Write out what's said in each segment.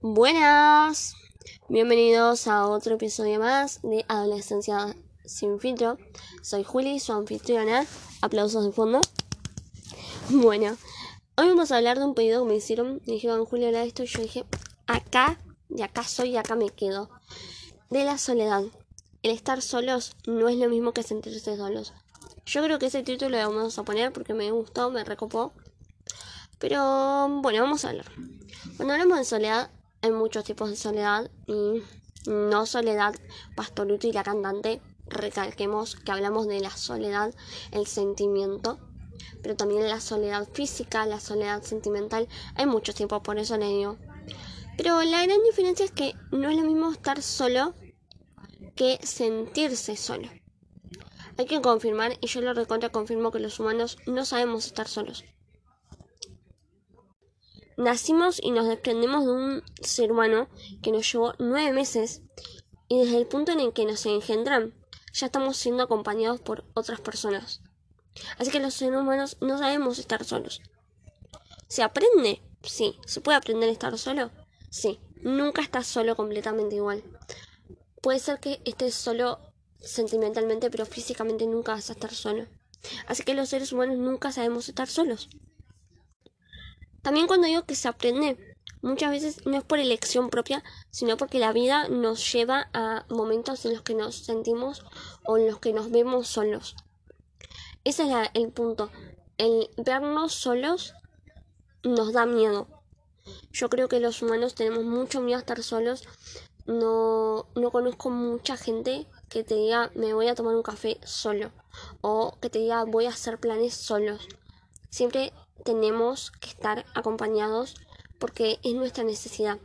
Buenas, bienvenidos a otro episodio más de Adolescencia sin filtro. Soy Juli, su anfitriona. Aplausos de fondo. Bueno, hoy vamos a hablar de un pedido que me hicieron. Me dijeron, Juli, habla de esto. Y yo dije, acá, y acá soy, y acá me quedo. De la soledad. El estar solos no es lo mismo que sentirse solos. Yo creo que ese título lo vamos a poner porque me gustó, me recopó. Pero bueno, vamos a hablar. Cuando hablamos de soledad, hay muchos tipos de soledad y no soledad Pastoruto y la cantante. Recalquemos que hablamos de la soledad, el sentimiento, pero también la soledad física, la soledad sentimental. Hay muchos tipos, por eso le digo. Pero la gran diferencia es que no es lo mismo estar solo que sentirse solo. Hay que confirmar, y yo lo recontra confirmo que los humanos no sabemos estar solos. Nacimos y nos desprendemos de un ser humano que nos llevó nueve meses y desde el punto en el que nos engendran ya estamos siendo acompañados por otras personas. Así que los seres humanos no sabemos estar solos. ¿Se aprende? Sí. ¿Se puede aprender a estar solo? Sí. Nunca estás solo completamente igual. Puede ser que estés solo sentimentalmente, pero físicamente nunca vas a estar solo. Así que los seres humanos nunca sabemos estar solos. También cuando digo que se aprende, muchas veces no es por elección propia, sino porque la vida nos lleva a momentos en los que nos sentimos o en los que nos vemos solos. Ese es el punto. El vernos solos nos da miedo. Yo creo que los humanos tenemos mucho miedo a estar solos. No, no conozco mucha gente que te diga me voy a tomar un café solo o que te diga voy a hacer planes solos. Siempre tenemos que estar acompañados porque es nuestra necesidad.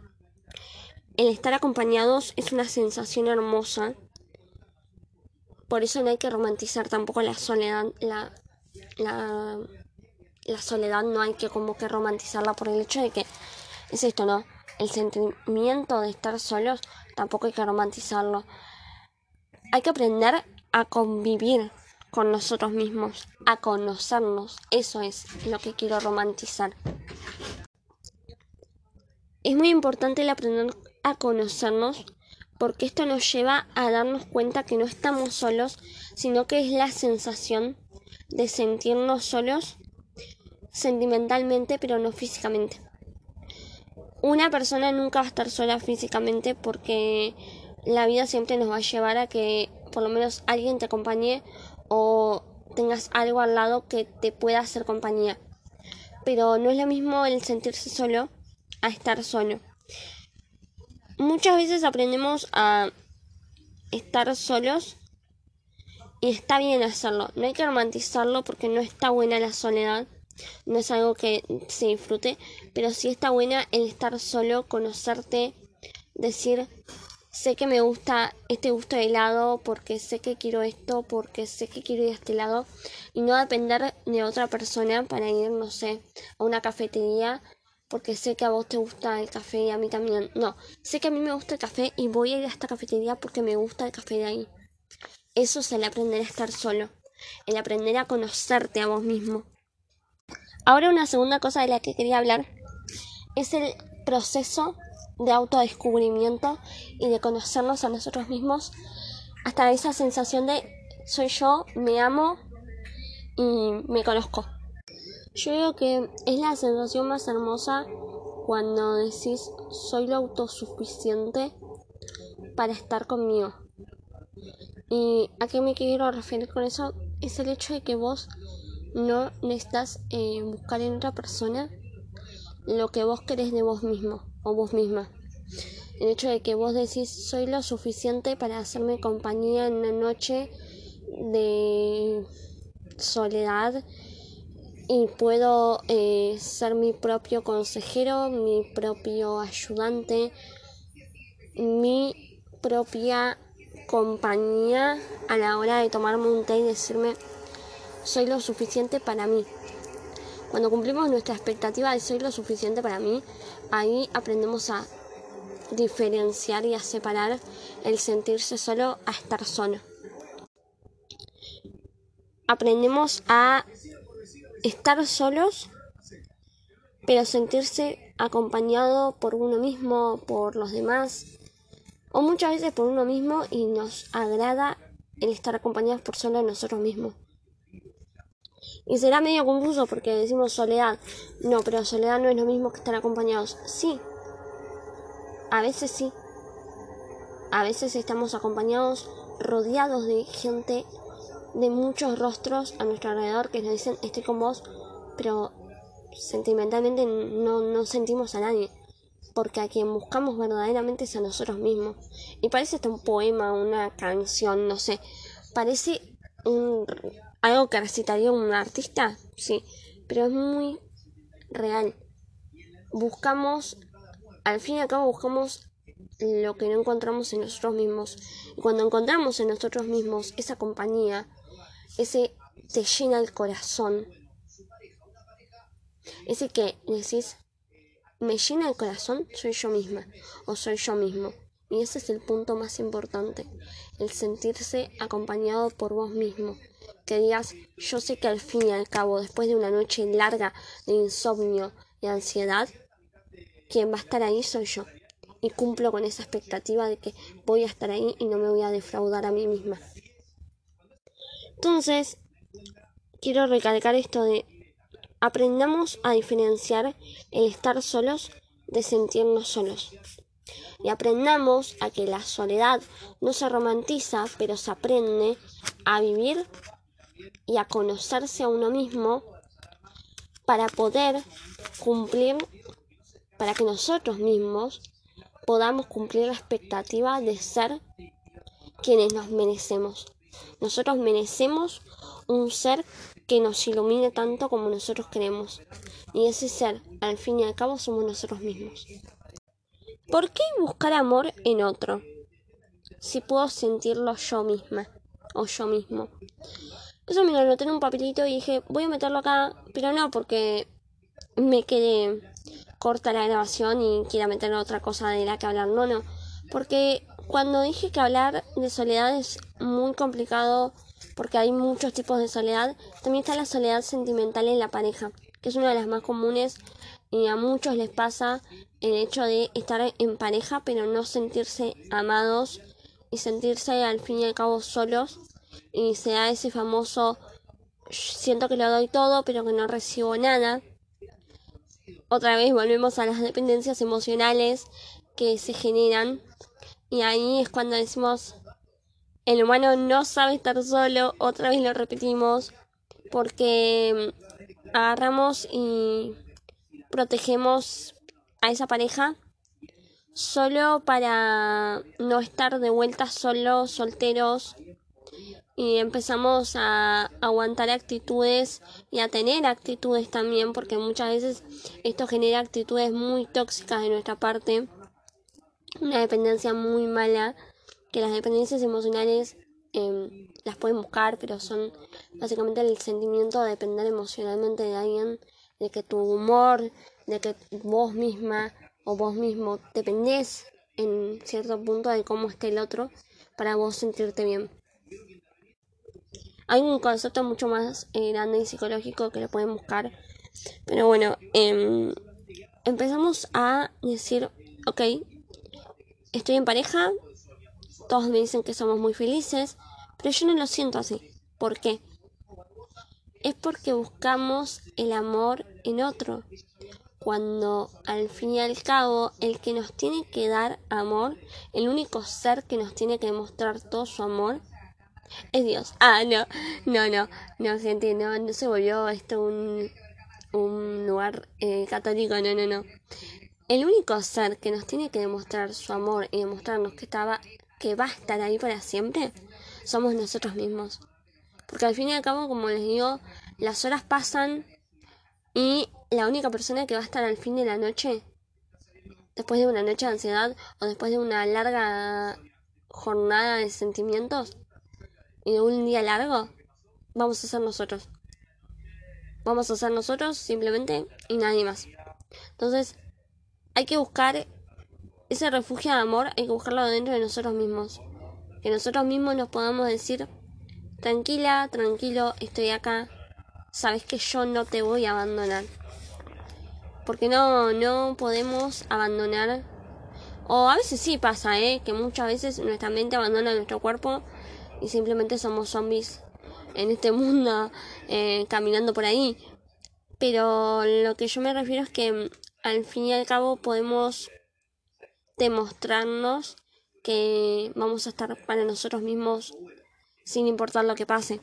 El estar acompañados es una sensación hermosa. Por eso no hay que romantizar tampoco la soledad. La, la, la soledad no hay que como que romantizarla por el hecho de que es esto, ¿no? El sentimiento de estar solos tampoco hay que romantizarlo. Hay que aprender a convivir con nosotros mismos, a conocernos. Eso es lo que quiero romantizar. Es muy importante el aprender a conocernos porque esto nos lleva a darnos cuenta que no estamos solos, sino que es la sensación de sentirnos solos sentimentalmente, pero no físicamente. Una persona nunca va a estar sola físicamente porque la vida siempre nos va a llevar a que por lo menos alguien te acompañe o tengas algo al lado que te pueda hacer compañía. Pero no es lo mismo el sentirse solo a estar solo. Muchas veces aprendemos a estar solos y está bien hacerlo. No hay que romantizarlo porque no está buena la soledad. No es algo que se disfrute, pero sí está buena el estar solo, conocerte, decir sé que me gusta este gusto de helado porque sé que quiero esto, porque sé que quiero ir a este lado y no depender de otra persona para ir, no sé, a una cafetería porque sé que a vos te gusta el café y a mí también. No, sé que a mí me gusta el café y voy a ir a esta cafetería porque me gusta el café de ahí. Eso es el aprender a estar solo, el aprender a conocerte a vos mismo. Ahora una segunda cosa de la que quería hablar es el proceso de autodescubrimiento y de conocernos a nosotros mismos hasta esa sensación de soy yo, me amo y me conozco. Yo creo que es la sensación más hermosa cuando decís soy lo autosuficiente para estar conmigo. ¿Y a qué me quiero referir con eso? Es el hecho de que vos no necesitas eh, buscar en otra persona lo que vos querés de vos mismo o vos misma. El hecho de que vos decís soy lo suficiente para hacerme compañía en una noche de soledad y puedo eh, ser mi propio consejero, mi propio ayudante, mi propia compañía a la hora de tomarme un té y decirme soy lo suficiente para mí. Cuando cumplimos nuestra expectativa de soy lo suficiente para mí, ahí aprendemos a diferenciar y a separar el sentirse solo a estar solo. Aprendemos a estar solos, pero sentirse acompañado por uno mismo, por los demás, o muchas veces por uno mismo y nos agrada el estar acompañados por solo nosotros mismos. Y será medio confuso porque decimos soledad. No, pero soledad no es lo mismo que estar acompañados. Sí. A veces sí. A veces estamos acompañados, rodeados de gente, de muchos rostros a nuestro alrededor que nos dicen estoy con vos, pero sentimentalmente no, no sentimos a nadie. Porque a quien buscamos verdaderamente es a nosotros mismos. Y parece hasta un poema, una canción, no sé. Parece un algo que recitaría un artista, sí, pero es muy real. Buscamos, al fin y al cabo buscamos lo que no encontramos en nosotros mismos. Y cuando encontramos en nosotros mismos esa compañía, ese te llena el corazón. Ese que decís, me llena el corazón, soy yo misma o soy yo mismo. Y ese es el punto más importante, el sentirse acompañado por vos mismo. Que digas, yo sé que al fin y al cabo, después de una noche larga de insomnio y ansiedad, quien va a estar ahí soy yo. Y cumplo con esa expectativa de que voy a estar ahí y no me voy a defraudar a mí misma. Entonces, quiero recalcar esto de aprendamos a diferenciar el estar solos de sentirnos solos y aprendamos a que la soledad no se romantiza, pero se aprende a vivir y a conocerse a uno mismo para poder cumplir, para que nosotros mismos podamos cumplir la expectativa de ser quienes nos merecemos. Nosotros merecemos un ser que nos ilumine tanto como nosotros queremos. Y ese ser, al fin y al cabo, somos nosotros mismos. ¿Por qué buscar amor en otro? Si puedo sentirlo yo misma o yo mismo. Eso me lo anoté en un papelito y dije, voy a meterlo acá, pero no porque me quede corta la grabación y quiera meter otra cosa de la que hablar. No, no. Porque cuando dije que hablar de soledad es muy complicado porque hay muchos tipos de soledad, también está la soledad sentimental en la pareja, que es una de las más comunes y a muchos les pasa el hecho de estar en pareja pero no sentirse amados y sentirse al fin y al cabo solos y se da ese famoso siento que lo doy todo pero que no recibo nada. Otra vez volvemos a las dependencias emocionales que se generan y ahí es cuando decimos el humano no sabe estar solo, otra vez lo repetimos porque agarramos y protegemos a esa pareja solo para no estar de vuelta solos, solteros y empezamos a aguantar actitudes y a tener actitudes también porque muchas veces esto genera actitudes muy tóxicas de nuestra parte una dependencia muy mala que las dependencias emocionales em, las pueden buscar pero son básicamente el sentimiento de depender emocionalmente de alguien de que tu humor de que vos misma o vos mismo dependés en cierto punto de cómo esté el otro para vos sentirte bien. Hay un concepto mucho más eh, grande y psicológico que lo pueden buscar. Pero bueno, em, empezamos a decir, ok, estoy en pareja, todos me dicen que somos muy felices, pero yo no lo siento así. ¿Por qué? Es porque buscamos el amor en otro cuando al fin y al cabo el que nos tiene que dar amor, el único ser que nos tiene que demostrar todo su amor, es Dios. Ah, no, no, no, no, gente, no, no se volvió esto un, un lugar eh, católico, no, no, no. El único ser que nos tiene que demostrar su amor y demostrarnos que estaba, que va a estar ahí para siempre, somos nosotros mismos. Porque al fin y al cabo, como les digo, las horas pasan y la única persona que va a estar al fin de la noche, después de una noche de ansiedad o después de una larga jornada de sentimientos y de un día largo, vamos a ser nosotros. Vamos a ser nosotros simplemente y nadie más. Entonces, hay que buscar ese refugio de amor, hay que buscarlo dentro de nosotros mismos. Que nosotros mismos nos podamos decir, tranquila, tranquilo, estoy acá, sabes que yo no te voy a abandonar. Porque no, no podemos abandonar. O a veces sí pasa, ¿eh? Que muchas veces nuestra mente abandona nuestro cuerpo y simplemente somos zombies en este mundo eh, caminando por ahí. Pero lo que yo me refiero es que mm, al fin y al cabo podemos demostrarnos que vamos a estar para nosotros mismos sin importar lo que pase.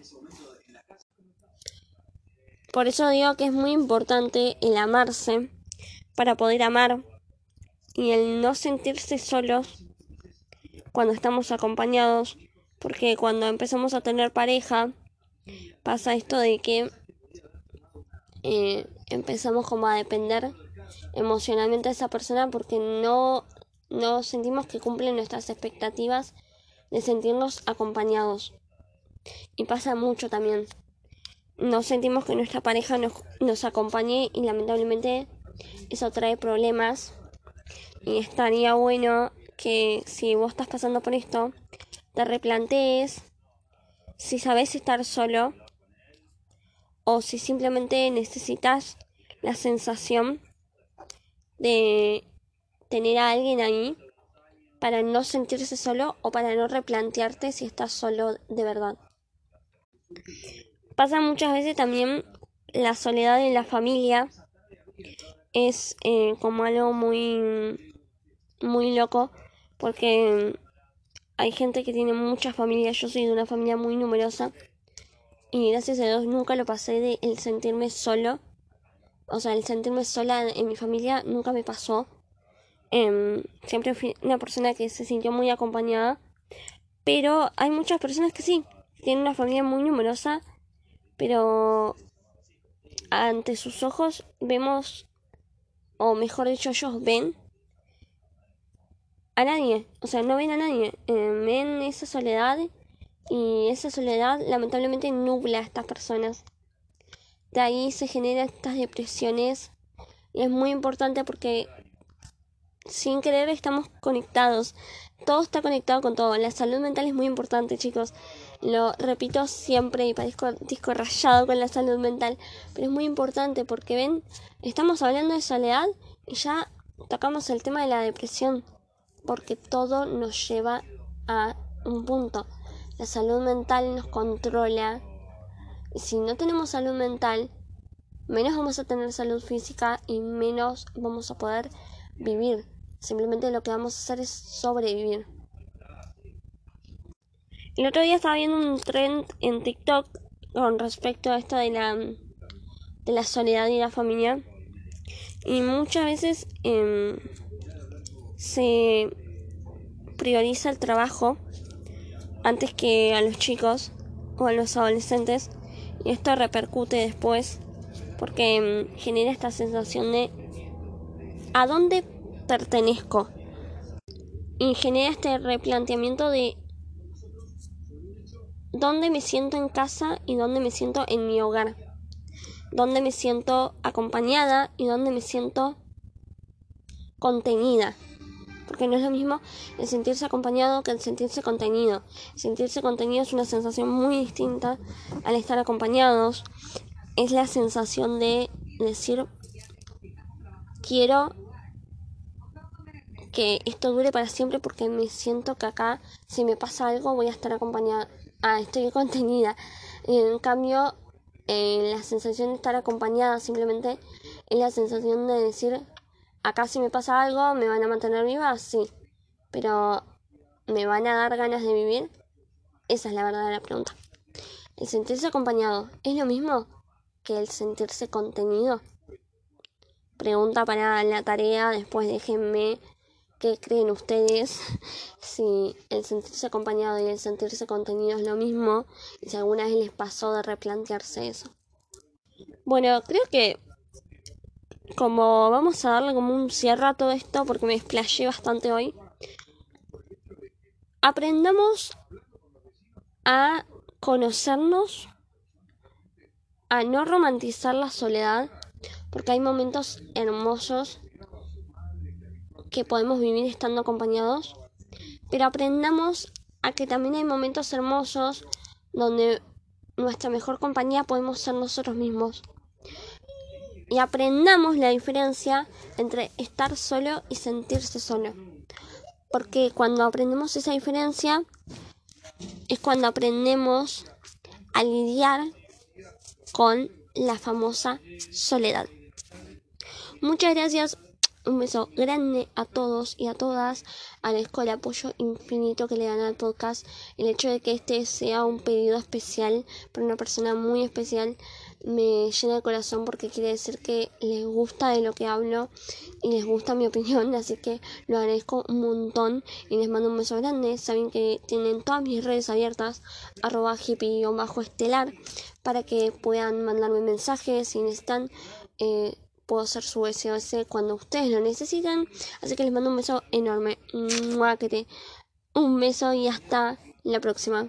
Por eso digo que es muy importante el amarse para poder amar y el no sentirse solos cuando estamos acompañados, porque cuando empezamos a tener pareja pasa esto de que eh, empezamos como a depender emocionalmente de esa persona porque no, no sentimos que cumplen nuestras expectativas de sentirnos acompañados. Y pasa mucho también. No sentimos que nuestra pareja nos, nos acompañe y lamentablemente eso trae problemas. Y estaría bueno que si vos estás pasando por esto, te replantees si sabes estar solo o si simplemente necesitas la sensación de tener a alguien ahí para no sentirse solo o para no replantearte si estás solo de verdad. Pasa muchas veces también la soledad en la familia es eh, como algo muy muy loco porque hay gente que tiene muchas familias, yo soy de una familia muy numerosa y gracias a Dios nunca lo pasé de el sentirme solo. O sea, el sentirme sola en mi familia nunca me pasó. Em, siempre fui una persona que se sintió muy acompañada. Pero hay muchas personas que sí, tienen una familia muy numerosa, pero ante sus ojos vemos, o mejor dicho, ellos ven a nadie. O sea, no ven a nadie. Em, ven esa soledad y esa soledad lamentablemente nubla a estas personas. De ahí se generan estas depresiones y es muy importante porque sin querer estamos conectados. Todo está conectado con todo. La salud mental es muy importante, chicos. Lo repito siempre y parezco disco rayado con la salud mental. Pero es muy importante porque ven, estamos hablando de soledad y ya tocamos el tema de la depresión. Porque todo nos lleva a un punto. La salud mental nos controla. Y si no tenemos salud mental, menos vamos a tener salud física y menos vamos a poder vivir. Simplemente lo que vamos a hacer es sobrevivir. El otro día estaba viendo un trend en TikTok con respecto a esto de la, de la soledad y la familia. Y muchas veces em, se prioriza el trabajo antes que a los chicos o a los adolescentes y esto repercute después porque mm, genera esta sensación de ¿a dónde pertenezco? Y genera este replanteamiento de dónde me siento en casa y dónde me siento en mi hogar. Dónde me siento acompañada y dónde me siento contenida porque no es lo mismo el sentirse acompañado que el sentirse contenido. Sentirse contenido es una sensación muy distinta al estar acompañados. Es la sensación de decir, quiero que esto dure para siempre porque me siento que acá, si me pasa algo, voy a estar acompañada. Ah, estoy contenida. En cambio, eh, la sensación de estar acompañada simplemente es la sensación de decir, acá si me pasa algo, ¿me van a mantener viva? Sí. Pero ¿me van a dar ganas de vivir? Esa es la verdadera pregunta. ¿El sentirse acompañado es lo mismo que el sentirse contenido? Pregunta para la tarea, después déjenme qué creen ustedes, si el sentirse acompañado y el sentirse contenido es lo mismo, y si alguna vez les pasó de replantearse eso. Bueno, creo que como vamos a darle como un cierre a todo esto porque me desplayé bastante hoy. Aprendamos a conocernos, a no romantizar la soledad, porque hay momentos hermosos que podemos vivir estando acompañados, pero aprendamos a que también hay momentos hermosos donde nuestra mejor compañía podemos ser nosotros mismos y aprendamos la diferencia entre estar solo y sentirse solo. Porque cuando aprendemos esa diferencia es cuando aprendemos a lidiar con la famosa soledad. Muchas gracias un beso grande a todos y a todas. Agradezco el apoyo infinito que le dan al podcast. El hecho de que este sea un pedido especial para una persona muy especial me llena el corazón porque quiere decir que les gusta de lo que hablo y les gusta mi opinión. Así que lo agradezco un montón y les mando un beso grande. Saben que tienen todas mis redes abiertas, arroba hippie-estelar, para que puedan mandarme mensajes si necesitan. Eh, puedo hacer su SOS cuando ustedes lo necesitan. Así que les mando un beso enorme. Un beso y hasta la próxima.